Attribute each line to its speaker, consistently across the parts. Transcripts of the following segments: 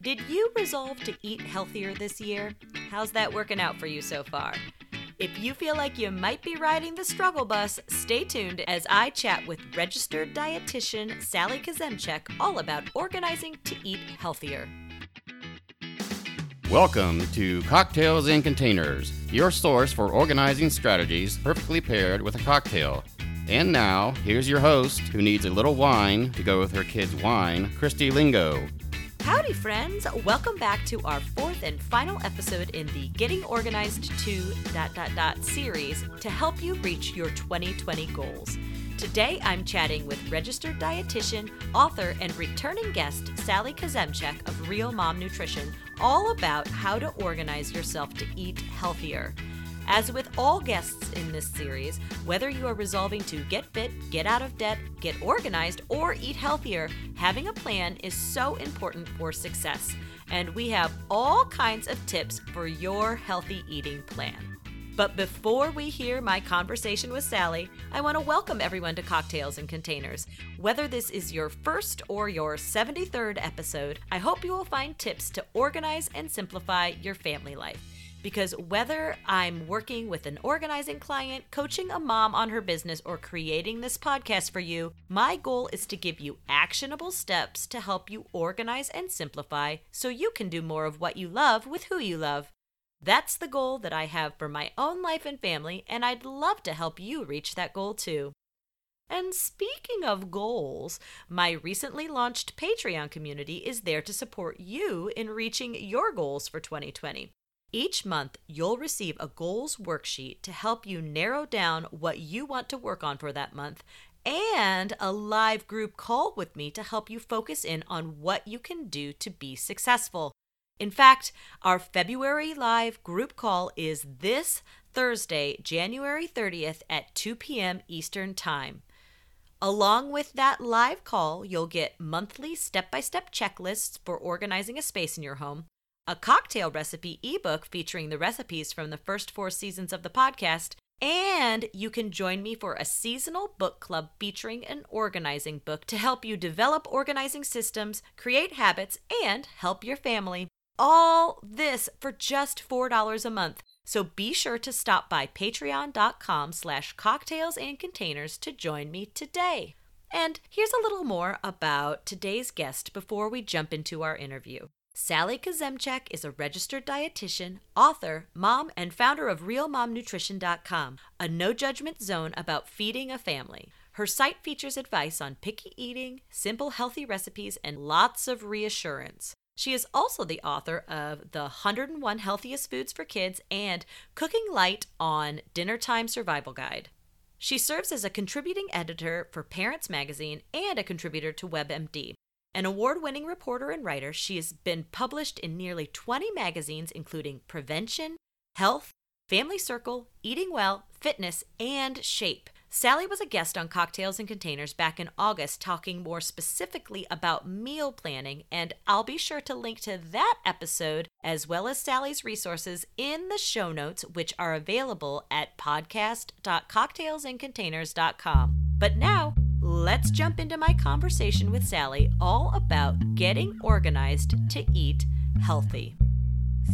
Speaker 1: Did you resolve to eat healthier this year? How's that working out for you so far? If you feel like you might be riding the struggle bus, stay tuned as I chat with registered dietitian Sally Kuzemchak all about organizing to eat healthier.
Speaker 2: Welcome to Cocktails and Containers, your source for organizing strategies perfectly paired with a cocktail. And now, here's your host who needs a little wine to go with her kids' wine, Christy Lingo.
Speaker 1: Howdy, friends! Welcome back to our fourth and final episode in the Getting Organized to dot dot dot series to help you reach your 2020 goals. Today, I'm chatting with registered dietitian, author, and returning guest Sally Kuzemchak of Real Mom Nutrition, all about how to organize yourself to eat healthier. As with all guests in this series, whether you are resolving to get fit, get out of debt, get organized, or eat healthier, having a plan is so important for success. And we have all kinds of tips for your healthy eating plan. But before we hear my conversation with Sally, I want to welcome everyone to Cocktails and Containers. Whether this is your first or your 73rd episode, I hope you will find tips to organize and simplify your family life because whether I'm working with an organizing client, coaching a mom on her business, or creating this podcast for you, my goal is to give you actionable steps to help you organize and simplify so you can do more of what you love with who you love. That's the goal that I have for my own life and family, and I'd love to help you reach that goal too. And speaking of goals, my recently launched Patreon community is there to support you in reaching your goals for 2020. Each month, you'll receive a goals worksheet to help you narrow down what you want to work on for that month and a live group call with me to help you focus in on what you can do to be successful. In fact, our February live group call is this Thursday, January 30th at 2 p.m. Eastern Time. Along with that live call, you'll get monthly step by step checklists for organizing a space in your home, a cocktail recipe ebook featuring the recipes from the first four seasons of the podcast, and you can join me for a seasonal book club featuring an organizing book to help you develop organizing systems, create habits, and help your family. All this for just $4 a month. So be sure to stop by patreon.com slash cocktails and containers to join me today. And here's a little more about today's guest before we jump into our interview. Sally Kuzemchak is a registered dietitian, author, mom, and founder of RealMomNutrition.com, a no judgment zone about feeding a family. Her site features advice on picky eating, simple healthy recipes, and lots of reassurance. She is also the author of The 101 Healthiest Foods for Kids and Cooking Light on Dinner Time Survival Guide. She serves as a contributing editor for Parents Magazine and a contributor to WebMD. An award winning reporter and writer, she has been published in nearly 20 magazines, including Prevention, Health, Family Circle, Eating Well, Fitness, and Shape. Sally was a guest on Cocktails and Containers back in August, talking more specifically about meal planning, and I'll be sure to link to that episode as well as Sally's resources in the show notes, which are available at podcast.cocktailsandcontainers.com. But now, let's jump into my conversation with Sally all about getting organized to eat healthy.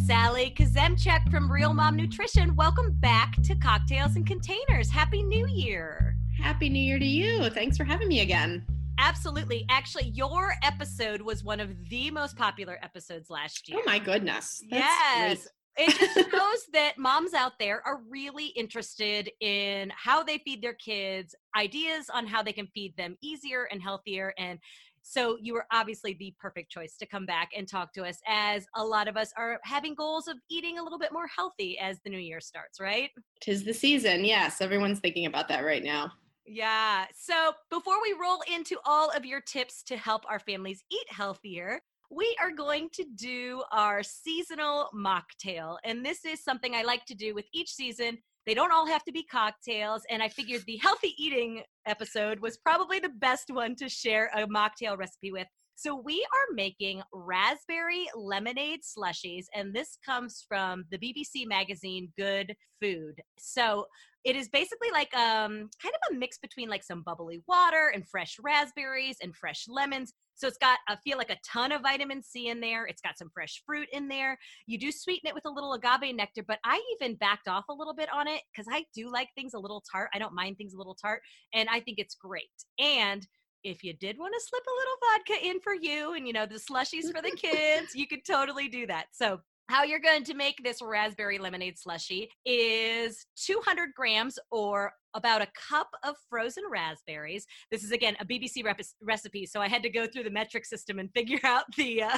Speaker 1: Sally Kuzemchak from Real Mom Nutrition, welcome back to Cocktails and Containers. Happy New Year.
Speaker 3: Happy New Year to you. Thanks for having me again.
Speaker 1: Absolutely. Actually, your episode was one of the most popular episodes last year.
Speaker 3: Oh my goodness.
Speaker 1: That's yes. Great it just shows that moms out there are really interested in how they feed their kids, ideas on how they can feed them easier and healthier. And so you were obviously the perfect choice to come back and talk to us as a lot of us are having goals of eating a little bit more healthy as the new year starts, right?
Speaker 3: Tis the season. Yes, everyone's thinking about that right now.
Speaker 1: Yeah. So before we roll into all of your tips to help our families eat healthier, we are going to do our seasonal mocktail. And this is something I like to do with each season. They don't all have to be cocktails. And I figured the healthy eating episode was probably the best one to share a mocktail recipe with. So we are making raspberry lemonade slushies, and this comes from the BBC magazine Good Food. So it is basically like um kind of a mix between like some bubbly water and fresh raspberries and fresh lemons So it's got, I feel like a ton of vitamin C in there. It's got some fresh fruit in there. You do sweeten it with a little agave nectar, but I even backed off a little bit on it because I do like things a little tart. I don't mind things a little tart, and I think it's great. And if you did want to slip a little vodka in for you and you know the slushies for the kids you could totally do that so how you're going to make this raspberry lemonade slushy is 200 grams or about a cup of frozen raspberries. This is again a BBC rep- recipe, so I had to go through the metric system and figure out the uh,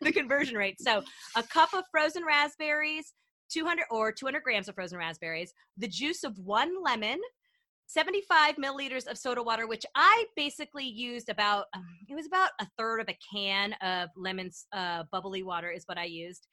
Speaker 1: the conversion rate. So a cup of frozen raspberries, 200 or 200 grams of frozen raspberries, the juice of one lemon, 75 milliliters of soda water, which I basically used about, um, it was about a third of a can of lemons, uh, bubbly water is what I used.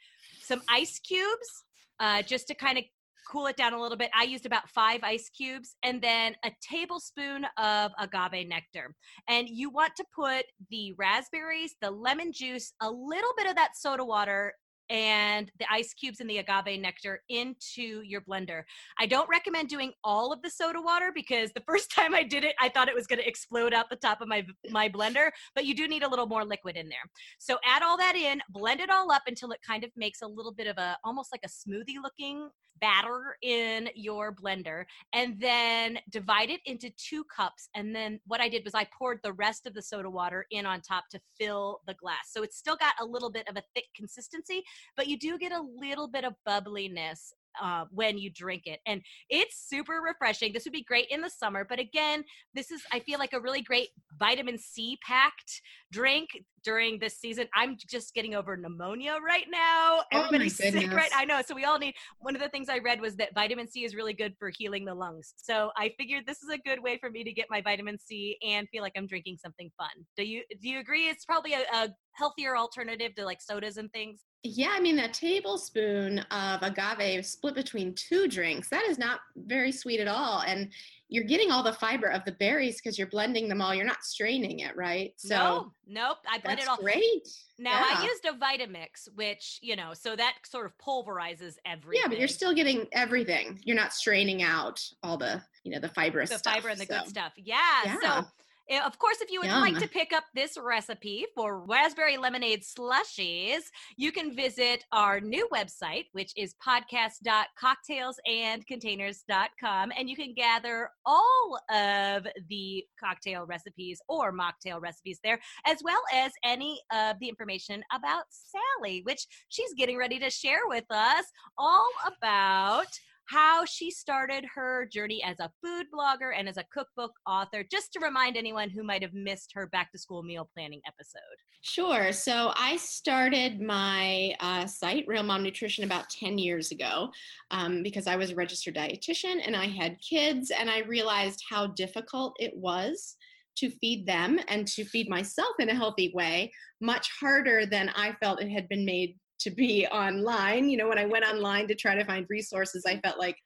Speaker 1: Some ice cubes, uh, just to kind of cool it down a little bit. I used about five ice cubes and then a tablespoon of agave nectar. And you want to put the raspberries, the lemon juice, a little bit of that soda water and the ice cubes and the agave nectar into your blender. I don't recommend doing all of the soda water because the first time I did it, I thought it was going to explode out the top of my my blender, but you do need a little more liquid in there. So add all that in, blend it all up until it kind of makes a little bit of a almost like a smoothie looking batter in your blender and then divide it into two cups and then what I did was I poured the rest of the soda water in on top to fill the glass. So it's still got a little bit of a thick consistency, but you do get a little bit of bubbliness uh, when you drink it. And it's super refreshing. This would be great in the summer. But again, this is, I feel like, a really great vitamin C packed drink during this season. I'm just getting over pneumonia right now.
Speaker 3: Oh
Speaker 1: Everybody's sick, right? I know. So we all need, one of the things I read was that vitamin C is really good for healing the lungs. So I figured this is a good way for me to get my vitamin C and feel like I'm drinking something fun. Do you, do you agree? It's probably a, a healthier alternative to like sodas and things.
Speaker 3: Yeah, I mean, a tablespoon of agave split between two drinks, that is not very sweet at all. And you're getting all the fiber of the berries because you're blending them all. You're not straining it, right?
Speaker 1: So no, nope. I blend it all.
Speaker 3: Great.
Speaker 1: Now yeah. I used a Vitamix, which you know, so that sort of pulverizes everything.
Speaker 3: Yeah, but you're still getting everything. You're not straining out all the, you know, the fibrous
Speaker 1: the
Speaker 3: stuff,
Speaker 1: fiber and the
Speaker 3: so.
Speaker 1: good stuff. Yeah. yeah. So Eh, of course, if you would Yum. like to pick up this recipe for raspberry lemonade slushies, you can visit our new website, which is podcast.cocktailsandcontainers.com, and you can gather all of the cocktail recipes or mocktail recipes there, as well as any of the information about Sally, which she's getting ready to share with us all about how she started her journey as a food blogger and as a cookbook author, just to remind anyone who might have missed her back to school meal planning episode.
Speaker 3: Sure. So I started my uh, site, Real Mom Nutrition, about 10 years ago um, because I was a registered dietitian and I had kids, and I realized how difficult it was to feed them and to feed myself in a healthy way, much harder than I felt it had been made to be online. You know, when I went online to try to find resources, I felt like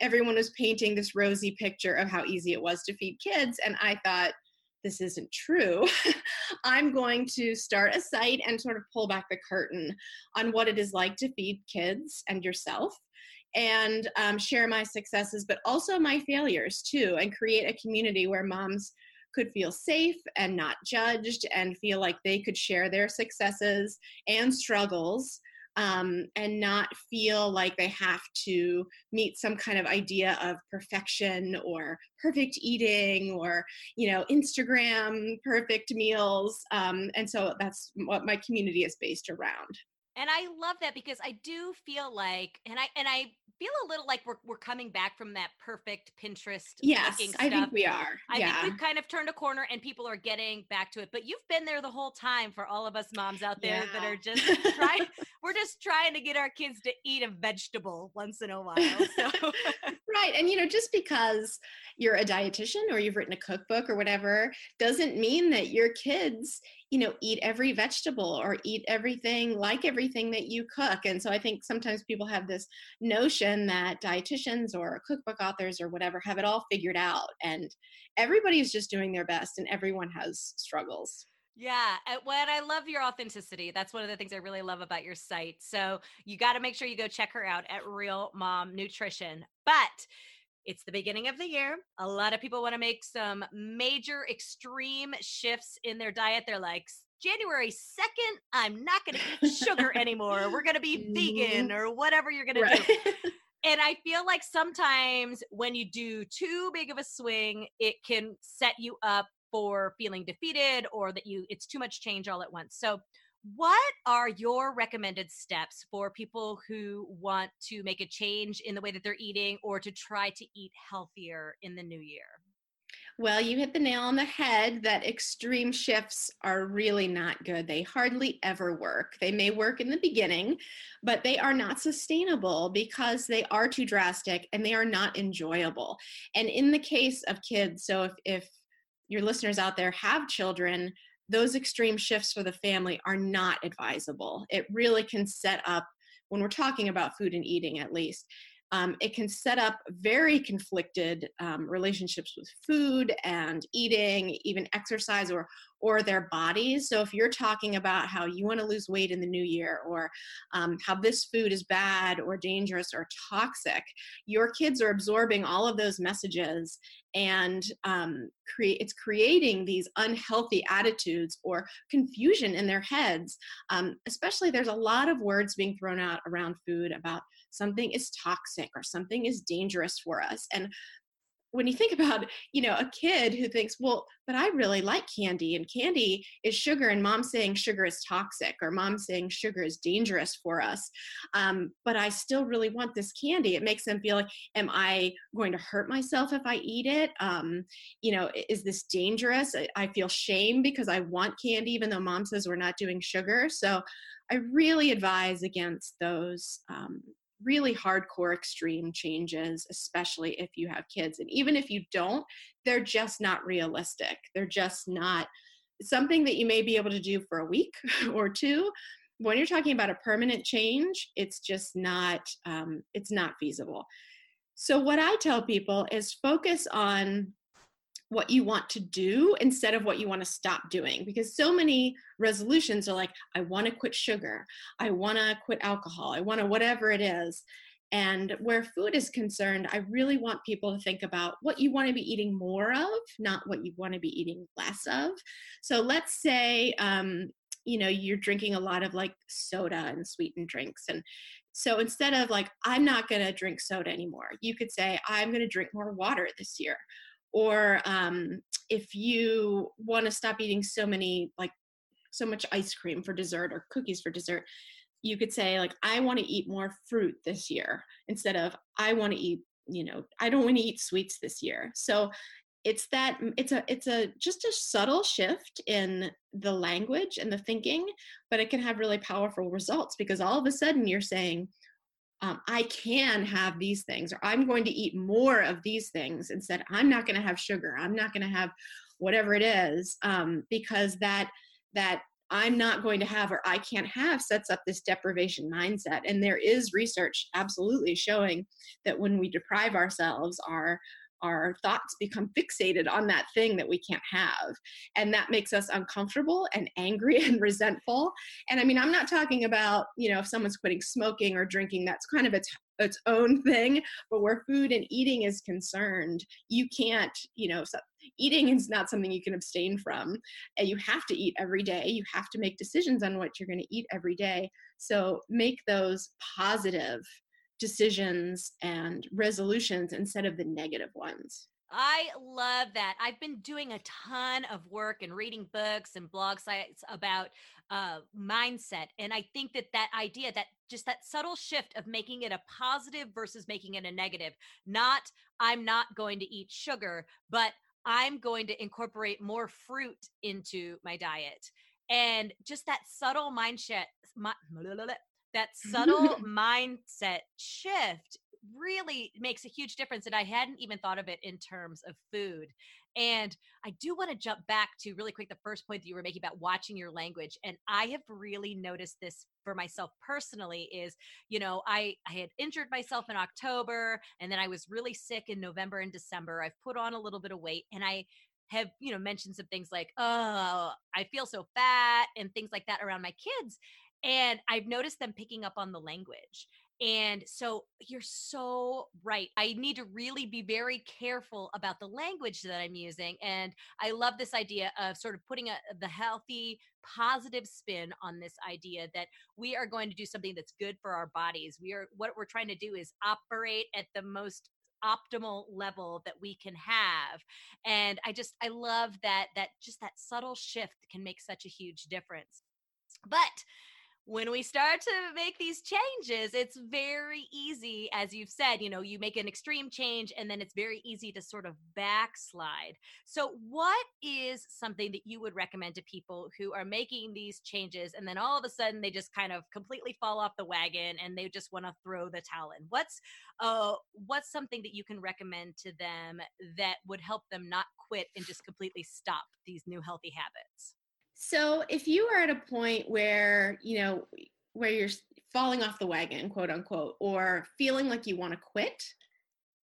Speaker 3: everyone was painting this rosy picture of how easy it was to feed kids. And I thought, this isn't true. I'm going to start a site and sort of pull back the curtain on what it is like to feed kids and yourself and um, share my successes, but also my failures too, and create a community where moms could feel safe and not judged and feel like they could share their successes and struggles um, and not feel like they have to meet some kind of idea of perfection or perfect eating or you know instagram perfect meals. Um, and so that's what my community is based around.
Speaker 1: And i love that because i do feel like and i and i feel a little like we're, we're coming back from that perfect Pinterest.
Speaker 3: Yes, I think we are.
Speaker 1: I
Speaker 3: yeah.
Speaker 1: think we've kind of turned a corner and people are getting back to it. But you've been there the whole time for all of us moms out there yeah. that are just trying. we're just trying to get our kids to eat a vegetable once in a while. So.
Speaker 3: right, and you know, just because you're a dietitian or you've written a cookbook or whatever doesn't mean that your kids you know eat every vegetable or eat everything like everything that you cook and so i think sometimes people have this notion that dietitians or cookbook authors or whatever have it all figured out and everybody's just doing their best and everyone has struggles
Speaker 1: yeah, what I love your authenticity. That's one of the things I really love about your site. So you got to make sure you go check her out at Real Mom Nutrition. But It's the beginning of the year. A lot of people want to make some major extreme shifts in their diet. They're like, January 2nd, I'm not going to eat sugar anymore. We're going to be mm-hmm. vegan or whatever you're going right. to do. and I feel like sometimes when you do too big of a swing, it can set you up for feeling defeated or that you it's too much change all at once. So what are your recommended steps for people who want to make a change in the way that they're eating or to try to eat healthier in the new year?
Speaker 3: Well, you hit the nail on the head that extreme shifts are really not good. They hardly ever work. They may work in the beginning, but they are not sustainable because they are too drastic and they are not enjoyable. And in the case of kids, so if, if your listeners out there have children, those extreme shifts for the family are not advisable. It really can set up, when we're talking about food and eating at least, um, it can set up very conflicted um, relationships with food and eating, even exercise or or their bodies. So if you're talking about how you want to lose weight in the new year, or um, how this food is bad or dangerous or toxic, your kids are absorbing all of those messages, and um, create it's creating these unhealthy attitudes or confusion in their heads. Um, especially, there's a lot of words being thrown out around food about something is toxic or something is dangerous for us. And when you think about you know a kid who thinks well but i really like candy and candy is sugar and mom saying sugar is toxic or mom saying sugar is dangerous for us um, but i still really want this candy it makes them feel like am i going to hurt myself if i eat it? Um, you know is this dangerous? I, feel shame because i want candy even though mom says we're not doing sugar. So i really advise against those um, really hardcore extreme changes especially if you have kids and even if you don't they're just not realistic. They're just not something that you may be able to do for a week or two. When you're talking about a permanent change it's just not um, it's not feasible. So what i tell people is focus on what you want to do instead of what you want to stop doing because so many resolutions are like i want to quit sugar i want to quit alcohol i want to whatever it is. And where food is concerned i really want people to think about what you want to be eating more of not what you want to be eating less of. So let's say um, you know you're drinking a lot of like soda and sweetened drinks and so instead of like i'm not going to drink soda anymore you could say i'm going to drink more water this year or um, if you want to stop eating so many like so much ice cream for dessert or cookies for dessert you could say like i want to eat more fruit this year instead of i want to eat you know i don't want to eat sweets this year. So it's that it's a it's a just a subtle shift in the language and the thinking but it can have really powerful results because all of a sudden you're saying um, I can have these things, or I'm going to eat more of these things instead. I'm not going to have sugar. I'm not going to have whatever it is, um, because that that I'm not going to have or I can't have sets up this deprivation mindset. And there is research absolutely showing that when we deprive ourselves, our our thoughts become fixated on that thing that we can't have. And that makes us uncomfortable and angry and resentful. And I mean, I'm not talking about, you know, if someone's quitting smoking or drinking, that's kind of its its own thing but where food and eating is concerned you can't you know so eating is not something you can abstain from and you have to eat every day you have to make decisions on what you're going to eat every day so make those positive decisions and resolutions instead of the negative ones.
Speaker 1: I love that. I've been doing a ton of work and reading books and blog sites about uh, mindset. And I think that that idea, that just that subtle shift of making it a positive versus making it a negative, not I'm not going to eat sugar, but I'm going to incorporate more fruit into my diet. And just that subtle mindset, that subtle mindset shift really makes a huge difference and i hadn't even thought of it in terms of food. And i do want to jump back to really quick the first point that you were making about watching your language and i have really noticed this for myself personally is you know i i had injured myself in october and then i was really sick in november and december. I've put on a little bit of weight and i have you know mentioned some things like oh i feel so fat and things like that around my kids and I've noticed them picking up on the language. And so you're so right. I need to really be very careful about the language that I'm using. And I love this idea of sort of putting a, the healthy, positive spin on this idea that we are going to do something that's good for our bodies. We are, what we're trying to do is operate at the most optimal level that we can have and i just i love that that just that subtle shift can make such a huge difference but when we start to make these changes, it's very easy, as you've said, you know, you make an extreme change and then it's very easy to sort of backslide. So, what is something that you would recommend to people who are making these changes and then all of a sudden they just kind of completely fall off the wagon and they just want to throw the towel in? What's uh what's something that you can recommend to them that would help them not quit and just completely stop these new healthy habits?
Speaker 3: So if you are at a point where, you know, where you're falling off the wagon, quote unquote, or feeling like you want to quit,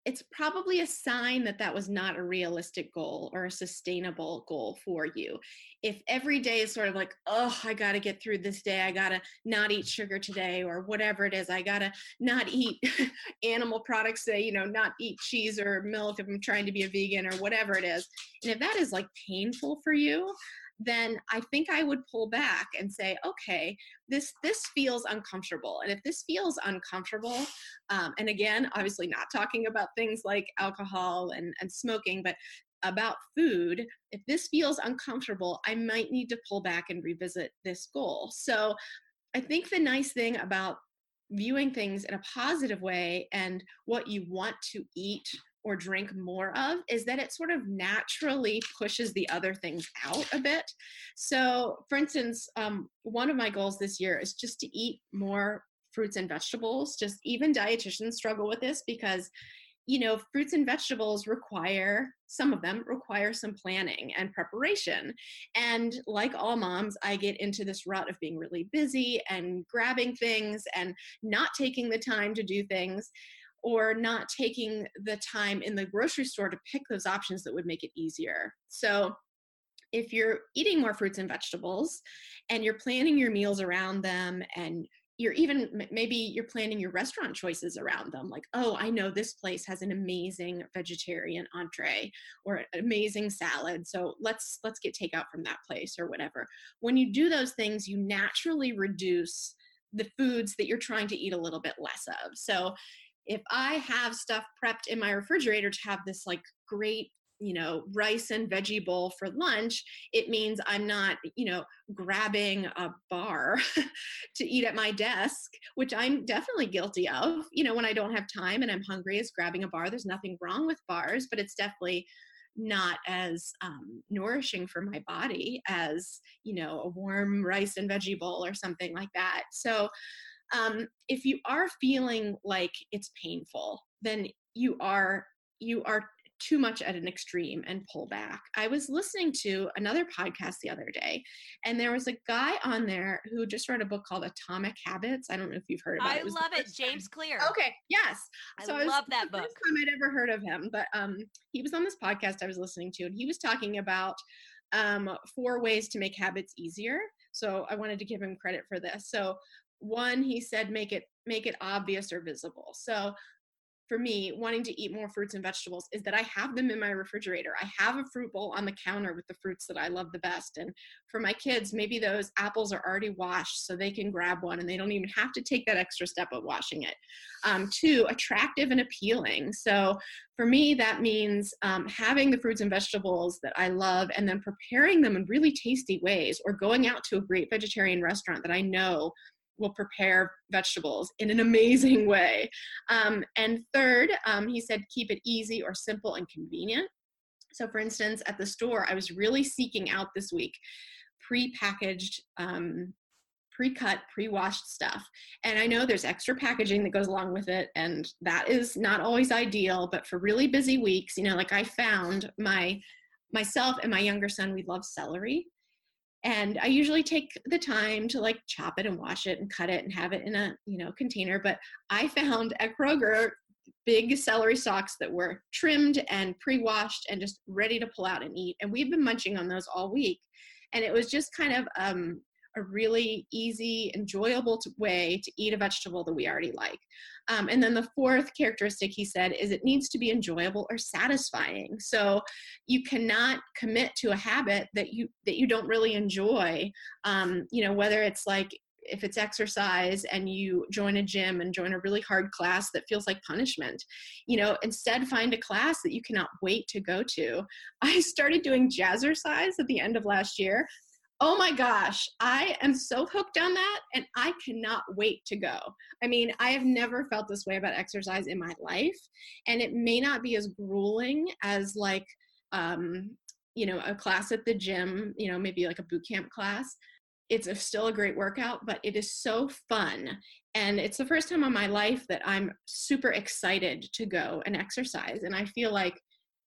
Speaker 3: it's probably a sign that that was not a realistic goal or a sustainable goal for you. If every day is sort of like, oh, I got to get through this day, I got to not eat sugar today, or whatever it is, I got to not eat animal products today, you know, not eat cheese or milk if I'm trying to be a vegan or whatever it is. And if that is like painful for you, then I think I would pull back and say, okay, this this feels uncomfortable. And if this feels uncomfortable, um, and again, obviously not talking about things like alcohol and, and smoking, but about food, if this feels uncomfortable, I might need to pull back and revisit this goal. So I think the nice thing about viewing things in a positive way and what you want to eat or drink more of is that it sort of naturally pushes the other things out a bit. So, for instance, um, one of my goals this year is just to eat more fruits and vegetables. Just even dietitians struggle with this because you know, fruits and vegetables require, some of them require some planning and preparation. And like all moms, I get into this rut of being really busy and grabbing things and not taking the time to do things or not taking the time in the grocery store to pick those options that would make it easier. So, if you're eating more fruits and vegetables and you're planning your meals around them and you're even maybe you're planning your restaurant choices around them like oh i know this place has an amazing vegetarian entree or an amazing salad so let's let's get takeout from that place or whatever when you do those things you naturally reduce the foods that you're trying to eat a little bit less of so if I have stuff prepped in my refrigerator to have this like great you know rice and veggie bowl for lunch it means i'm not you know grabbing a bar to eat at my desk which i'm definitely guilty of you know when i don't have time and i'm hungry is grabbing a bar. There's nothing wrong with bars but it's definitely not as um, nourishing for my body as you know a warm rice and veggie bowl or something like that. So um, if you are feeling like it's painful, then you are you are too much at an extreme and pull back. I was listening to another podcast the other day, and there was a guy on there who just wrote a book called Atomic Habits. I don't know if you've heard about
Speaker 1: I
Speaker 3: it.
Speaker 1: I love it, James Clear.
Speaker 3: Okay, yes.
Speaker 1: So I love that book.
Speaker 3: First time I'd ever heard of him, but um, he was on this podcast I was listening to, and he was talking about um, four ways to make habits easier. So I wanted to give him credit for this. So one he said make it make it obvious or visible. So for me wanting to eat more fruits and vegetables is that i have them in my refrigerator. I have a fruit bowl on the counter with the fruits that i love the best and for my kids maybe those apples are already washed so they can grab one and they don't even have to take that extra step of washing it. Um, two attractive and appealing. So for me that means um, having the fruits and vegetables that i love and then preparing them in really tasty ways or going out to a great vegetarian restaurant that i know will prepare vegetables in an amazing way. Um, and third, um, he said keep it easy or simple and convenient. So, for instance, at the store, I was really seeking out this week pre-packaged um, pre-cut pre-washed stuff and i know there's extra packaging that goes along with it and that is not always ideal but for really busy weeks you know like i found my myself and my younger son we love celery and i usually take the time to like chop it and wash it and cut it and have it in a you know container but i found at kroger big celery stalks that were trimmed and pre-washed and just ready to pull out and eat. And we've been munching on those all week. And it was just kind of um, a really easy, enjoyable way to eat a vegetable that we already like. Um, and then the fourth characteristic he said is it needs to be enjoyable or satisfying. So you cannot commit to a habit that you that you don't really enjoy. Um, you know, whether it's like if it's exercise and you join a gym and join a really hard class that feels like punishment you know instead find a class that you cannot wait to go to i started doing jazzercise at the end of last year oh my gosh i am so hooked on that and i cannot wait to go i mean i have never felt this way about exercise in my life and it may not be as grueling as like um you know a class at the gym you know maybe like a boot camp class it's a, still a great workout, but it is so fun. And it's the first time in my life that I'm super excited to go and exercise. And I feel like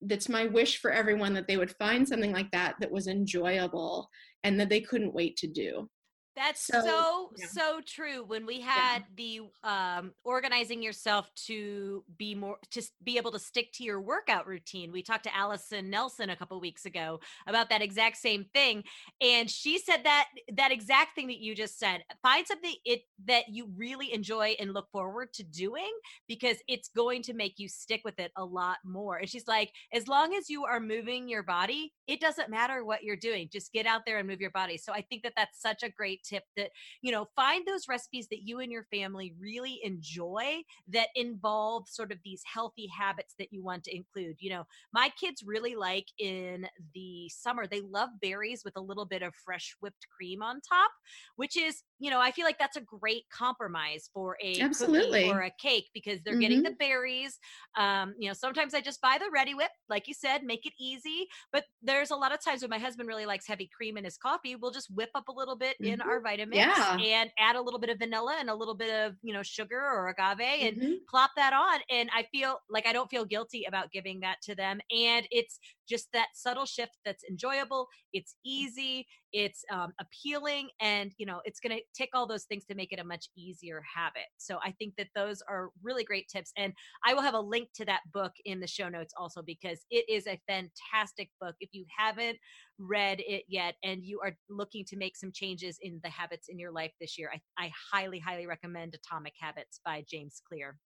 Speaker 3: that's my wish for everyone that they would find something like that that was enjoyable and that they couldn't wait to do.
Speaker 1: That's so so, yeah. so, true. When we had yeah. the um, organizing yourself to be more to be able to stick to your workout routine, we talked to Allison Nelson a couple weeks ago about that exact same thing, and she said that that exact thing that you just said. Find something it that you really enjoy and look forward to doing because it's going to make you stick with it a lot more. And she's like, as long as you are moving your body, it doesn't matter what you're doing. Just get out there and move your body. So I think that that's such a great tip that, you know, find those recipes that you and your family really enjoy that involve sort of these healthy habits that you want to include. You know, my kids really like in the summer, they love berries with a little bit of fresh whipped cream on top, which is, you know, I feel like that's a great compromise for a Absolutely. or a cake because they're mm-hmm. getting the berries. Um, you know, sometimes I just buy the Reddi-wip, like you said, make it easy. But there's a lot of times when my husband really likes heavy cream in his coffee, we'll just whip up a little bit mm-hmm. in our Vitamix yeah. and add a little bit of vanilla and a little bit of, you know, sugar or agave and mm-hmm. plop that on. And I feel like I don't feel guilty about giving that to them. And it's just that subtle shift that's enjoyable. It's easy, it's um, appealing, and, you know, it's going to tick all those things to make it a much easier habit. So I think that those are really great tips. And I will have a link to that book in the show notes also because it is a fantastic book. If you haven't read it yet and you are looking to make some changes in the habits in your life this year, I, I highly, highly recommend Atomic Habits by James Clear.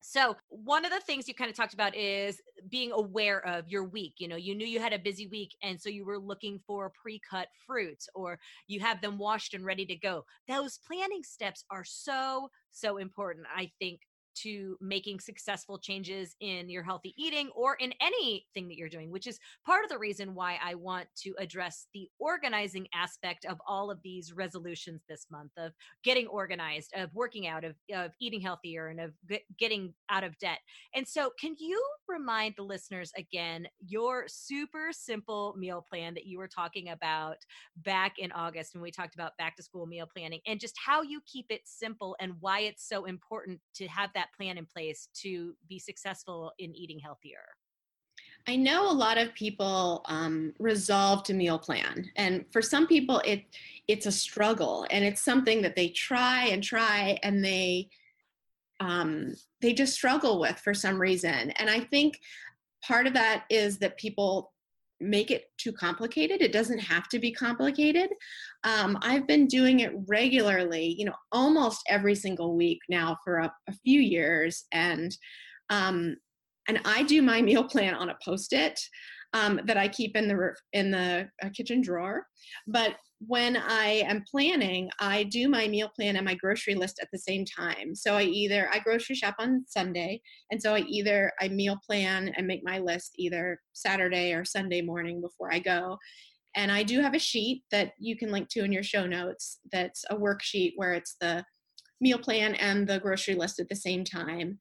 Speaker 1: So, one of the things you kind of talked about is being aware of your week. You know, you knew you had a busy week, and so you were looking for pre cut fruits or you have them washed and ready to go. Those planning steps are so, so important, I think, to making successful changes in your healthy eating or in anything that you're doing, which is part of the reason why I want to address the organizing aspect of all of these resolutions this month of getting organized, of working out, of, of eating healthier, and of getting out of debt. And so, can you remind the listeners again your super simple meal plan that you were talking about back in August when we talked about back to school meal planning and just how you keep it simple and why it's so important to have that plan in place to be successful in eating healthier?
Speaker 3: I know a lot of people um, resolve to meal plan, and for some people, it it's a struggle, and it's something that they try and try, and they um, they just struggle with for some reason. And I think part of that is that people make it too complicated. It doesn't have to be complicated. Um, I've been doing it regularly, you know, almost every single week now for a, a few years, and um, and I do my meal plan on a post-it um, that I keep in the in the uh, kitchen drawer. But when I am planning, I do my meal plan and my grocery list at the same time. So I either I grocery shop on Sunday, and so I either I meal plan and make my list either Saturday or Sunday morning before I go. And I do have a sheet that you can link to in your show notes. That's a worksheet where it's the meal plan and the grocery list at the same time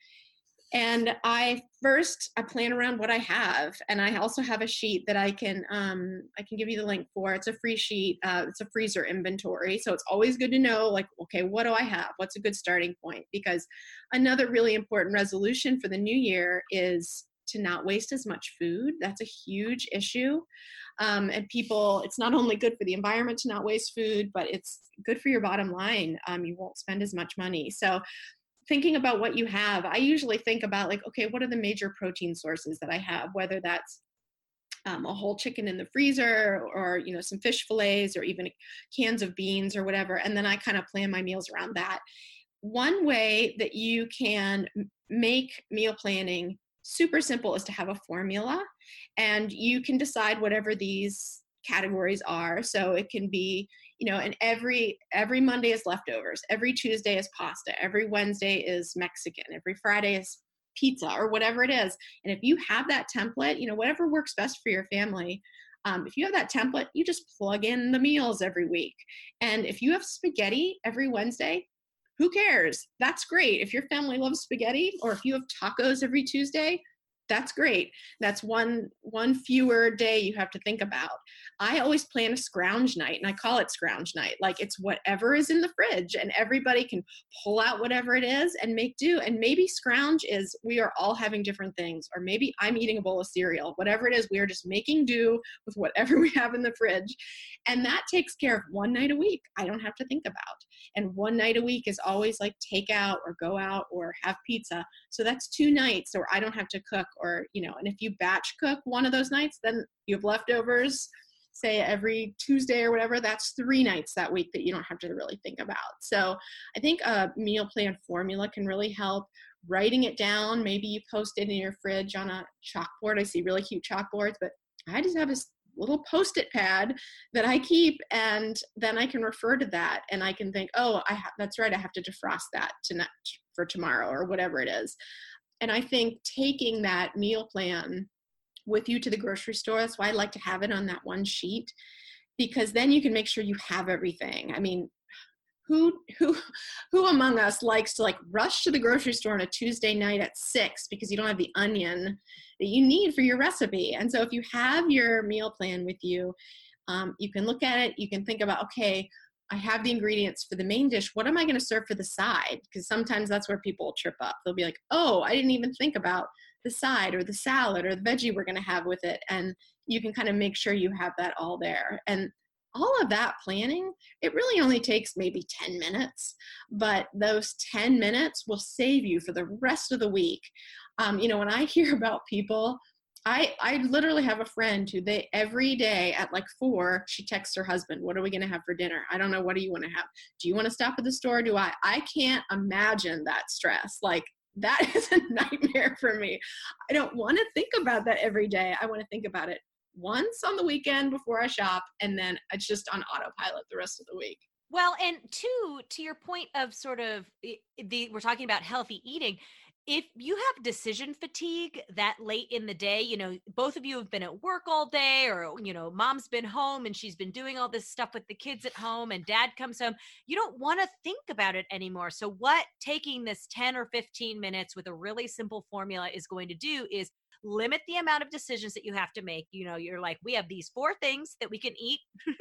Speaker 3: and i first i plan around what i have and i also have a sheet that i can um, i can give you the link for. It's a free sheet uh, it's a freezer inventory so it's always good to know like okay what do i have? What's a good starting point? Because another really important resolution for the new year is to not waste as much food. That's a huge issue. Um, and people it's not only good for the environment to not waste food but it's good for your bottom line. Um, you won't spend as much money. So thinking about what you have, I usually think about like, okay, what are the major protein sources that I have, whether that's um, a whole chicken in the freezer or you know some fish fillets or even cans of beans or whatever and then i kind of plan my meals around that. One way that you can make meal planning super simple is to have a formula and you can decide whatever these categories are. So it can be you know and every every monday is leftovers every tuesday is pasta every wednesday is mexican every friday is pizza or whatever it is. And if you have that template, you know, whatever works best for your family, um, if you have that template, you just plug in the meals every week. And if you have spaghetti every Wednesday, who cares? That's great. If your family loves spaghetti, or if you have tacos every Tuesday, that's great that's one one fewer day you have to think about i always plan a scrounge night and i call it scrounge night. Like it's whatever is in the fridge and everybody can pull out whatever it is and make do and maybe scrounge is we are all having different things or maybe i'm eating a bowl of cereal. Whatever it is we are just making do with whatever we have in the fridge and that takes care of one night a week i don't have to think about. And one night a week is always like take out or go out or have pizza. So that's two nights or i don't have to cook or you know and if you batch cook one of those nights then you have leftovers say every tuesday or whatever that's three nights that week that you don't have to really think about. So i think a meal plan formula can really help. Writing it down maybe you post it in your fridge on a chalkboard. I see really cute chalkboards but i just have this little post-it pad that i keep and then i can refer to that and i can think oh i have that's right i have to defrost that tonight for tomorrow or whatever it is. And I think taking that meal plan with you to the grocery store, that's why I like to have it on that one sheet, because then you can make sure you have everything. I mean, who who who among us likes to like rush to the grocery store on a Tuesday night at six because you don't have the onion that you need for your recipe? And so if you have your meal plan with you, um, you can look at it. You can think about okay, I have the ingredients for the main dish. What am I going to serve for the side? Because sometimes that's where people trip up. They'll be like, oh, I didn't even think about the side or the salad or the veggie we're going to have with it. And you can kind of make sure you have that all there. And all of that planning, it really only takes maybe 10 minutes, but those 10 minutes will save you for the rest of the week. Um, you know, when I hear about people I I literally have a friend who they every day at like four she texts her husband, "What are we gonna have for dinner? I don't know. What do you want to have? Do you want to stop at the store? Do I? I can't imagine that stress. Like that is a nightmare for me. I don't want to think about that every day. I want to think about it once on the weekend before I shop, and then it's just on autopilot the rest of the week.
Speaker 1: Well, and two, to your point of sort of the we're talking about healthy eating if you have decision fatigue that late in the day, you know, both of you have been at work all day, or, you know, mom's been home and she's been doing all this stuff with the kids at home, and dad comes home, you don't want to think about it anymore. So, what taking this 10 or 15 minutes with a really simple formula is going to do is limit the amount of decisions that you have to make you know you're like we have these four things that we can eat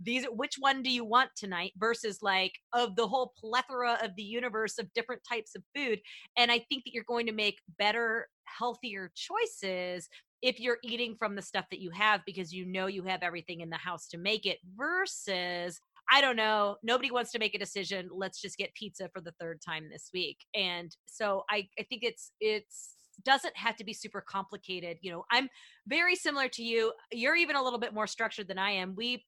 Speaker 1: these which one do you want tonight versus like of the whole plethora of the universe of different types of food and i think that you're going to make better healthier choices if you're eating from the stuff that you have because you know you have everything in the house to make it versus I don't know. Nobody wants to make a decision. Let's just get pizza for the third time this week. And so I, I think it's it's doesn't have to be super complicated. You know, I'm very similar to you. You're even a little bit more structured than I am. We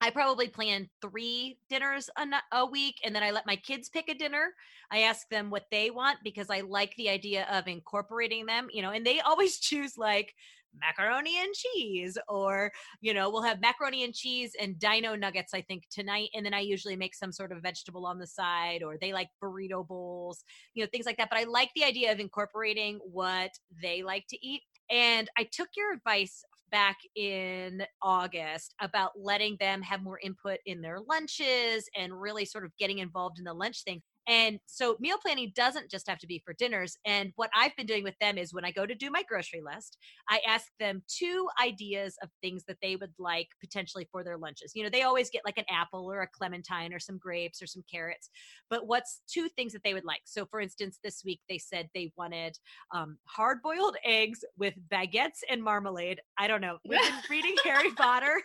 Speaker 1: I probably plan three dinners a, a, week and then I let my kids pick a dinner. I ask them what they want because I like the idea of incorporating them, you know, and they always choose like macaroni and cheese or you know we'll have macaroni and cheese and dino nuggets i think tonight and then i usually make some sort of vegetable on the side or they like burrito bowls you know things like that but i like the idea of incorporating what they like to eat and i took your advice back in August about letting them have more input in their lunches and really sort of getting involved in the lunch thing. And so meal planning doesn't just have to be for dinners. And what I've been doing with them is when I go to do my grocery list, I ask them two ideas of things that they would like potentially for their lunches. You know, they always get like an apple or a clementine or some grapes or some carrots, but what's two things that they would like? So, for instance, this week they said they wanted um, hard boiled eggs with baguettes and marmalade. I don't know. We've been reading Harry Potter.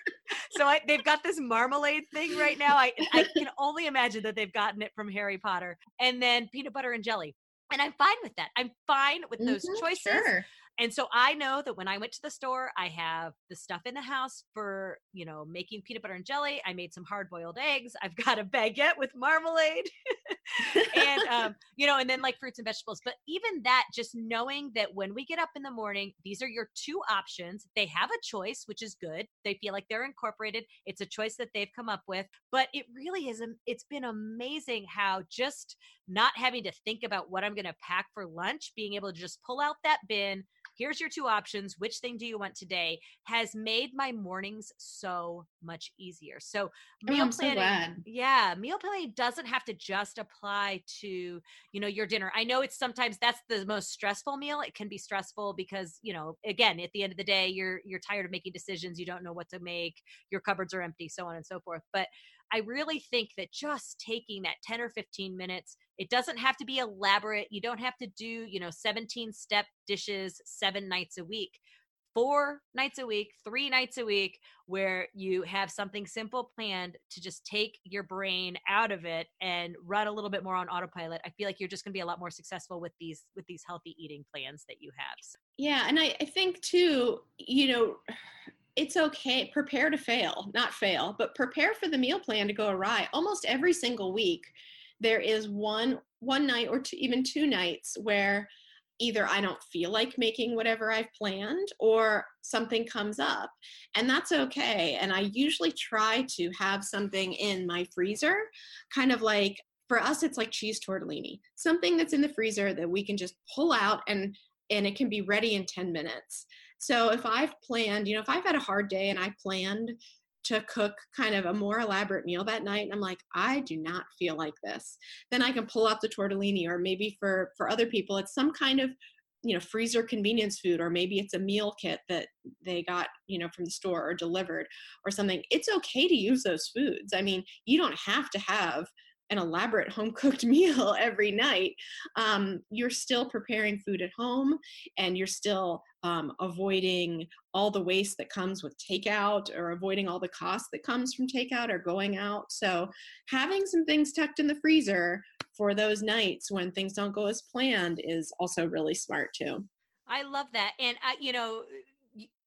Speaker 1: So I, they've got this marmalade thing right now. I, I can only imagine that they've gotten it from Harry Potter and then peanut butter and jelly. And I'm fine with that. I'm fine with those mm-hmm, choices. Sure. And so I know that when I went to the store, I have the stuff in the house for, you know, making peanut butter and jelly. I made some hard boiled eggs. I've got a baguette with marmalade. and, um, you know, and then like fruits and vegetables. But even that, just knowing that when we get up in the morning, these are your two options. They have a choice, which is good. They feel like they're incorporated. It's a choice that they've come up with. But it really is, it's been amazing how just not having to think about what I'm going to pack for lunch, being able to just pull out that bin here's your two options. Which thing do you want today? Has made my mornings so much easier. So
Speaker 3: oh, meal oh, planning,
Speaker 1: so yeah, meal planning doesn't have to just apply to you know your dinner. I know it's sometimes that's the most stressful meal. It can be stressful because you know again at the end of the day you're you're tired of making decisions. You don't know what to make. Your cupboards are empty, so on and so forth. But I really think that just taking that 10 or 15 minutes, it doesn't have to be elaborate. You don't have to do, you know, 17 step dishes seven nights a week. Four nights a week, three nights a week, where you have something simple planned to just take your brain out of it and run a little bit more on autopilot. I feel like you're just going to be a lot more successful with these with these healthy eating plans that you have.
Speaker 3: Yeah, and I, I think too, you know, it's okay. Prepare to fail, not fail, but prepare for the meal plan to go awry. Almost every single week, there is one one night or two, even two nights where either I don't feel like making whatever I've planned or something comes up. And that's okay. And I usually try to have something in my freezer, kind of like for us, it's like cheese tortellini, something that's in the freezer that we can just pull out and and it can be ready in 10 minutes. So if I've planned, you know, if I've had a hard day and I planned to cook kind of a more elaborate meal that night and I'm like, I do not feel like this, then I can pull out the tortellini or maybe for for other people it's some kind of you know freezer convenience food or maybe it's a meal kit that they got you know from the store or delivered or something. It's okay to use those foods. I mean you don't have to have an elaborate home cooked meal every night, um, you're still preparing food at home and you're still um, avoiding all the waste that comes with takeout or avoiding all the cost that comes from takeout or going out. So, having some things tucked in the freezer for those nights when things don't go as planned is also really smart too.
Speaker 1: I love that. And, I, you know,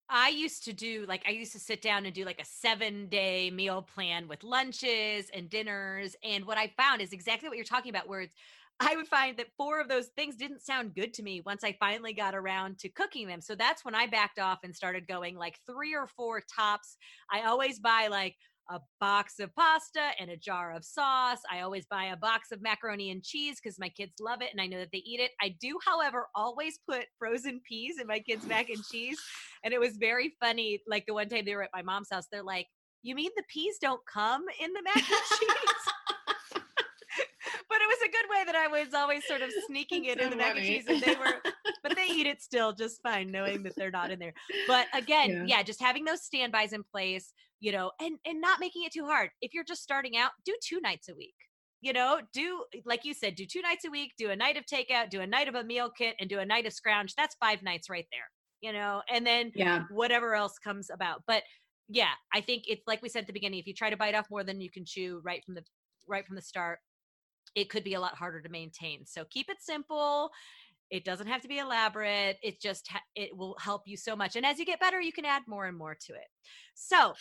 Speaker 1: I used to do like I used to sit down and do like a 7 day meal plan with lunches and dinners and what I found is exactly what you're talking about where it's I would find that four of those things didn't sound good to me once I finally got around to cooking them. So that's when I backed off and started going like three or four tops. I always buy like a box of pasta and a jar of sauce. I always buy a box of macaroni and cheese because my kids love it and I know that they eat it. I do, however, always put frozen peas in my kids' mac and cheese. And it was very funny. Like the one time they were at my mom's house, they're like, You mean the peas don't come in the mac and cheese? but it was a good way that I was always sort of sneaking it so in the mac and cheese, and they were, but they eat it still just fine, knowing that they're not in there. But again, yeah, yeah just having those standbys in place, you know, and and not making it too hard. If you're just starting out, do two nights a week. You know, do like you said, do two nights a week, do a night of takeout, do a night of a meal kit, and do a night of scrounge. That's five nights right there. You know, and then yeah. whatever else comes about. But yeah, I think it's like we said at the beginning. If you try to bite off more than you can chew right from the right from the start, it could be a lot harder to maintain. So keep it simple. It doesn't have to be elaborate. It just ha- it will help you so much. And as you get better, you can add more and more to it. So,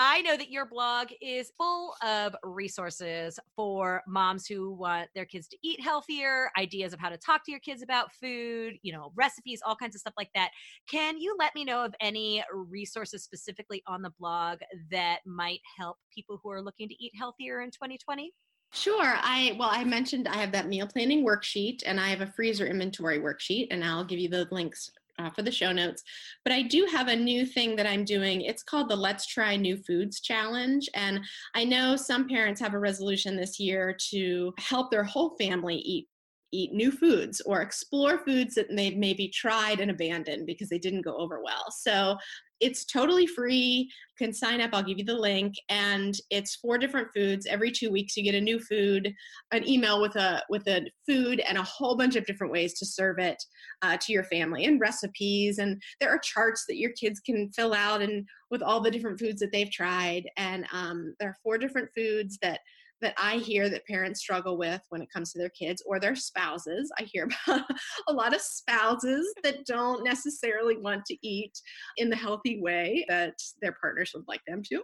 Speaker 1: I know that your blog is full of resources for moms who want their kids to eat healthier, ideas of how to talk to your kids about food, you know, recipes, all kinds of stuff like that. Can you let me know of any resources specifically on the blog that might help people who are looking to eat healthier in 2020?
Speaker 3: Sure. I well, I mentioned I have that meal planning worksheet and I have a freezer inventory worksheet, and I'll give you the links uh, for the show notes. But I do have a new thing that I'm doing. It's called the Let's Try New Foods Challenge. And I know some parents have a resolution this year to help their whole family eat eat new foods or explore foods that they've maybe tried and abandoned because they didn't go over well. So it's totally free. You can sign up. I'll give you the link. And it's four different foods. Every two weeks, you get a new food, an email with a with a food, and a whole bunch of different ways to serve it uh, to your family and recipes. And there are charts that your kids can fill out and with all the different foods that they've tried. And um, there are four different foods that that I hear that parents struggle with when it comes to their kids or their spouses. I hear about a lot of spouses that don't necessarily want to eat in the healthy way that their partners would like them to.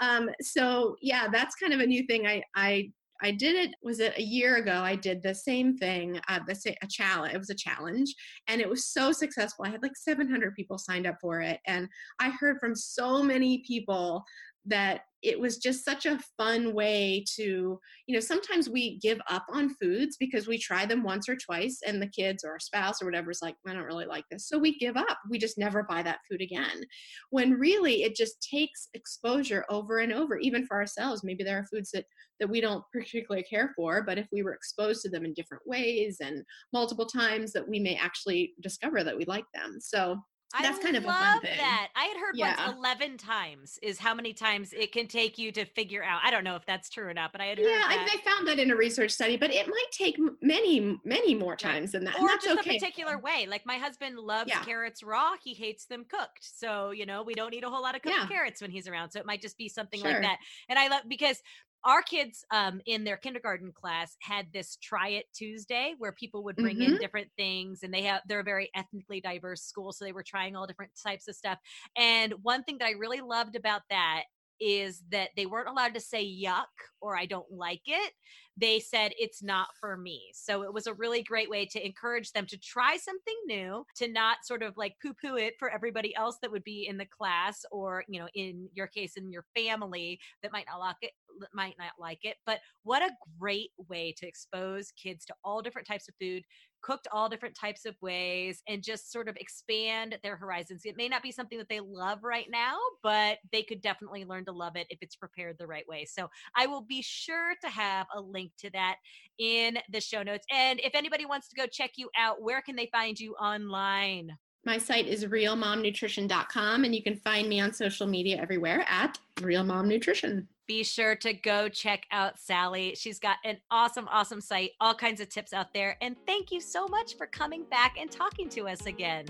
Speaker 3: Um, so yeah, that's kind of a new thing I I I did it. Was it a year ago? I did the same thing. Uh, the a challenge. It was a challenge, and it was so successful. I had like 700 people signed up for it, and I heard from so many people that it was just such a fun way to you know sometimes we give up on foods because we try them once or twice and the kids or our spouse or whatever is like i don't really like this. So we give up. We just never buy that food again when really it just takes exposure over and over even for ourselves. Maybe there are foods that that we don't particularly care for but if we were exposed to them in different ways and multiple times that we may actually discover that we like them. So that's
Speaker 1: I
Speaker 3: kind of a fun
Speaker 1: love
Speaker 3: thing.
Speaker 1: that. I had heard
Speaker 3: Yeah.
Speaker 1: once 11 times is how many times it can take you to figure out. I don't know if that's true or not, but I had heard
Speaker 3: Yeah, I, they found that in a research study, but it might take many, many more times than that. and
Speaker 1: or
Speaker 3: that's
Speaker 1: just
Speaker 3: okay.
Speaker 1: a particular way. Like my husband loves
Speaker 3: Yeah.
Speaker 1: carrots raw. He hates them cooked. So, you know, we don't eat a whole lot of cooked
Speaker 3: Yeah.
Speaker 1: carrots when he's around. So it might just be something
Speaker 3: Sure.
Speaker 1: like that. And I love because our kids um, in their kindergarten class had this try it Tuesday where people would bring in
Speaker 3: Mhm.
Speaker 1: different things and they have they're a very ethnically diverse school. So they were trying all different types of stuff. And one thing that I really loved about that is that they weren't allowed to say yuck or I don't like it. They said it's not for me. So it was a really great way to encourage them to try something new, to not sort of like poo poo it for everybody else that would be in the class or, you know, in your case, in your family that might not like it, might not like it. But what a great way to expose kids to all different types of food, cooked all different types of ways and just sort of expand their horizons. It may not be something that they love right now, but they could definitely learn to love it if it's prepared the right way. So I will be sure to have a link to that in the show notes. And if anybody wants to go check you out, where can they find you online?
Speaker 3: My site is realmomnutrition.com, and you can find me on social media everywhere at Real Mom Nutrition.
Speaker 1: Be sure to go check out Sally. She's got an awesome, awesome site, all kinds of tips out there. And thank you so much for coming back and talking to us again.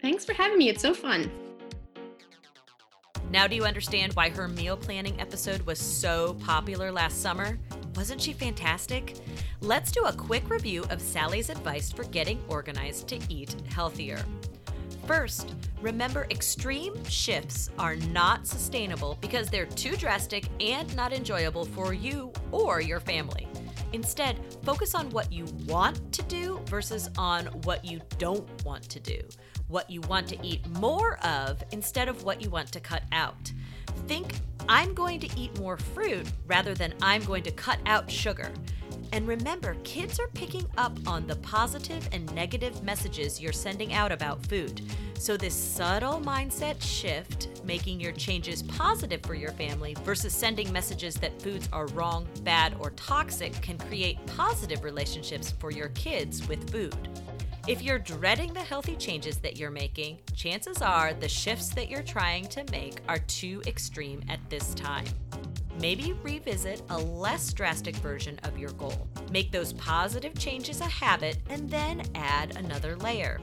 Speaker 3: Thanks for having me. It's so fun.
Speaker 1: Now, do you understand why her meal planning episode was so popular last summer? Wasn't she fantastic? Let's do a quick review of Sally's advice for getting organized to eat healthier. First, remember extreme shifts are not sustainable because they're too drastic and not enjoyable for you or your family. Instead, focus on what you want to do versus on what you don't want to do. What you want to eat more of instead of what you want to cut out. Think, I'm going to eat more fruit rather than I'm going to cut out sugar. And remember, kids are picking up on the positive and negative messages you're sending out about food. So, this subtle mindset shift, making your changes positive for your family versus sending messages that foods are wrong, bad, or toxic, can create positive relationships for your kids with food. If you're dreading the healthy changes that you're making, chances are the shifts that you're trying to make are too extreme at this time. Maybe revisit a less drastic version of your goal. Make those positive changes a habit and then add another layer.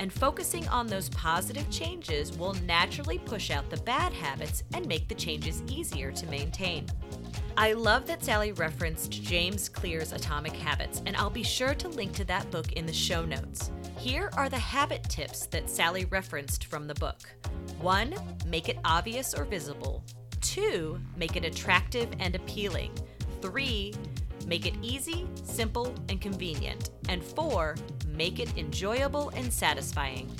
Speaker 1: And focusing on those positive changes will naturally push out the bad habits and make the changes easier to maintain. I love that Sally referenced James Clear's Atomic Habits, and I'll be sure to link to that book in the show notes. Here are the habit tips that Sally referenced from the book 1. Make it obvious or visible. 2. Make it attractive and appealing. 3. Make it easy, simple, and convenient. And 4. Make it enjoyable and satisfying.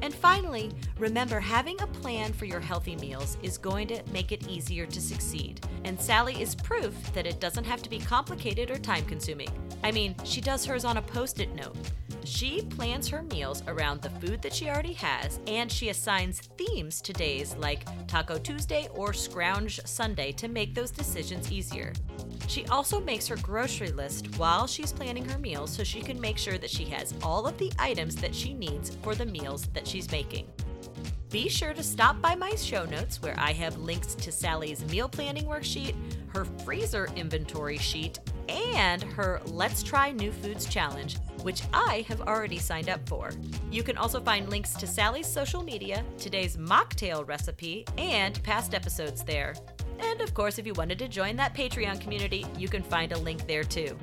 Speaker 1: And finally, remember having a plan for your healthy meals is going to make it easier to succeed. And Sally is proof that it doesn't have to be complicated or time consuming. I mean, she does hers on a post it note. She plans her meals around the food that she already has, and she assigns themes to days like Taco Tuesday or Scrounge Sunday to make those decisions easier. She also makes her grocery list while she's planning her meals so she can make sure that she has all of the items that she needs for the meals that she's making. Be sure to stop by my show notes where I have links to Sally's meal planning worksheet, her freezer inventory sheet, and her Let's Try New Foods challenge, which I have already signed up for. You can also find links to Sally's social media, today's mocktail recipe, and past episodes there. And of course, if you wanted to join that Patreon community, you can find a link there too.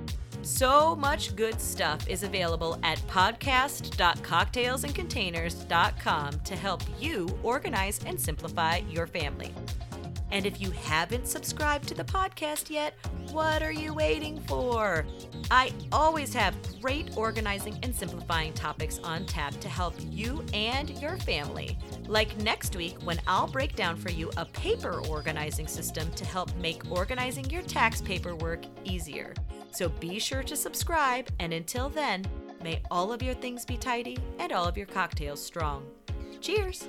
Speaker 1: So much good stuff is available at podcast.cocktailsandcontainers.com to help you organize and simplify your family. And if you haven't subscribed to the podcast yet, what are you waiting for? I always have great organizing and simplifying topics on tap to help you and your family. Like next week, when I'll break down for you a paper organizing system to help make organizing your tax paperwork easier. So be sure to subscribe, and until then, may all of your things be tidy and all of your cocktails strong. Cheers!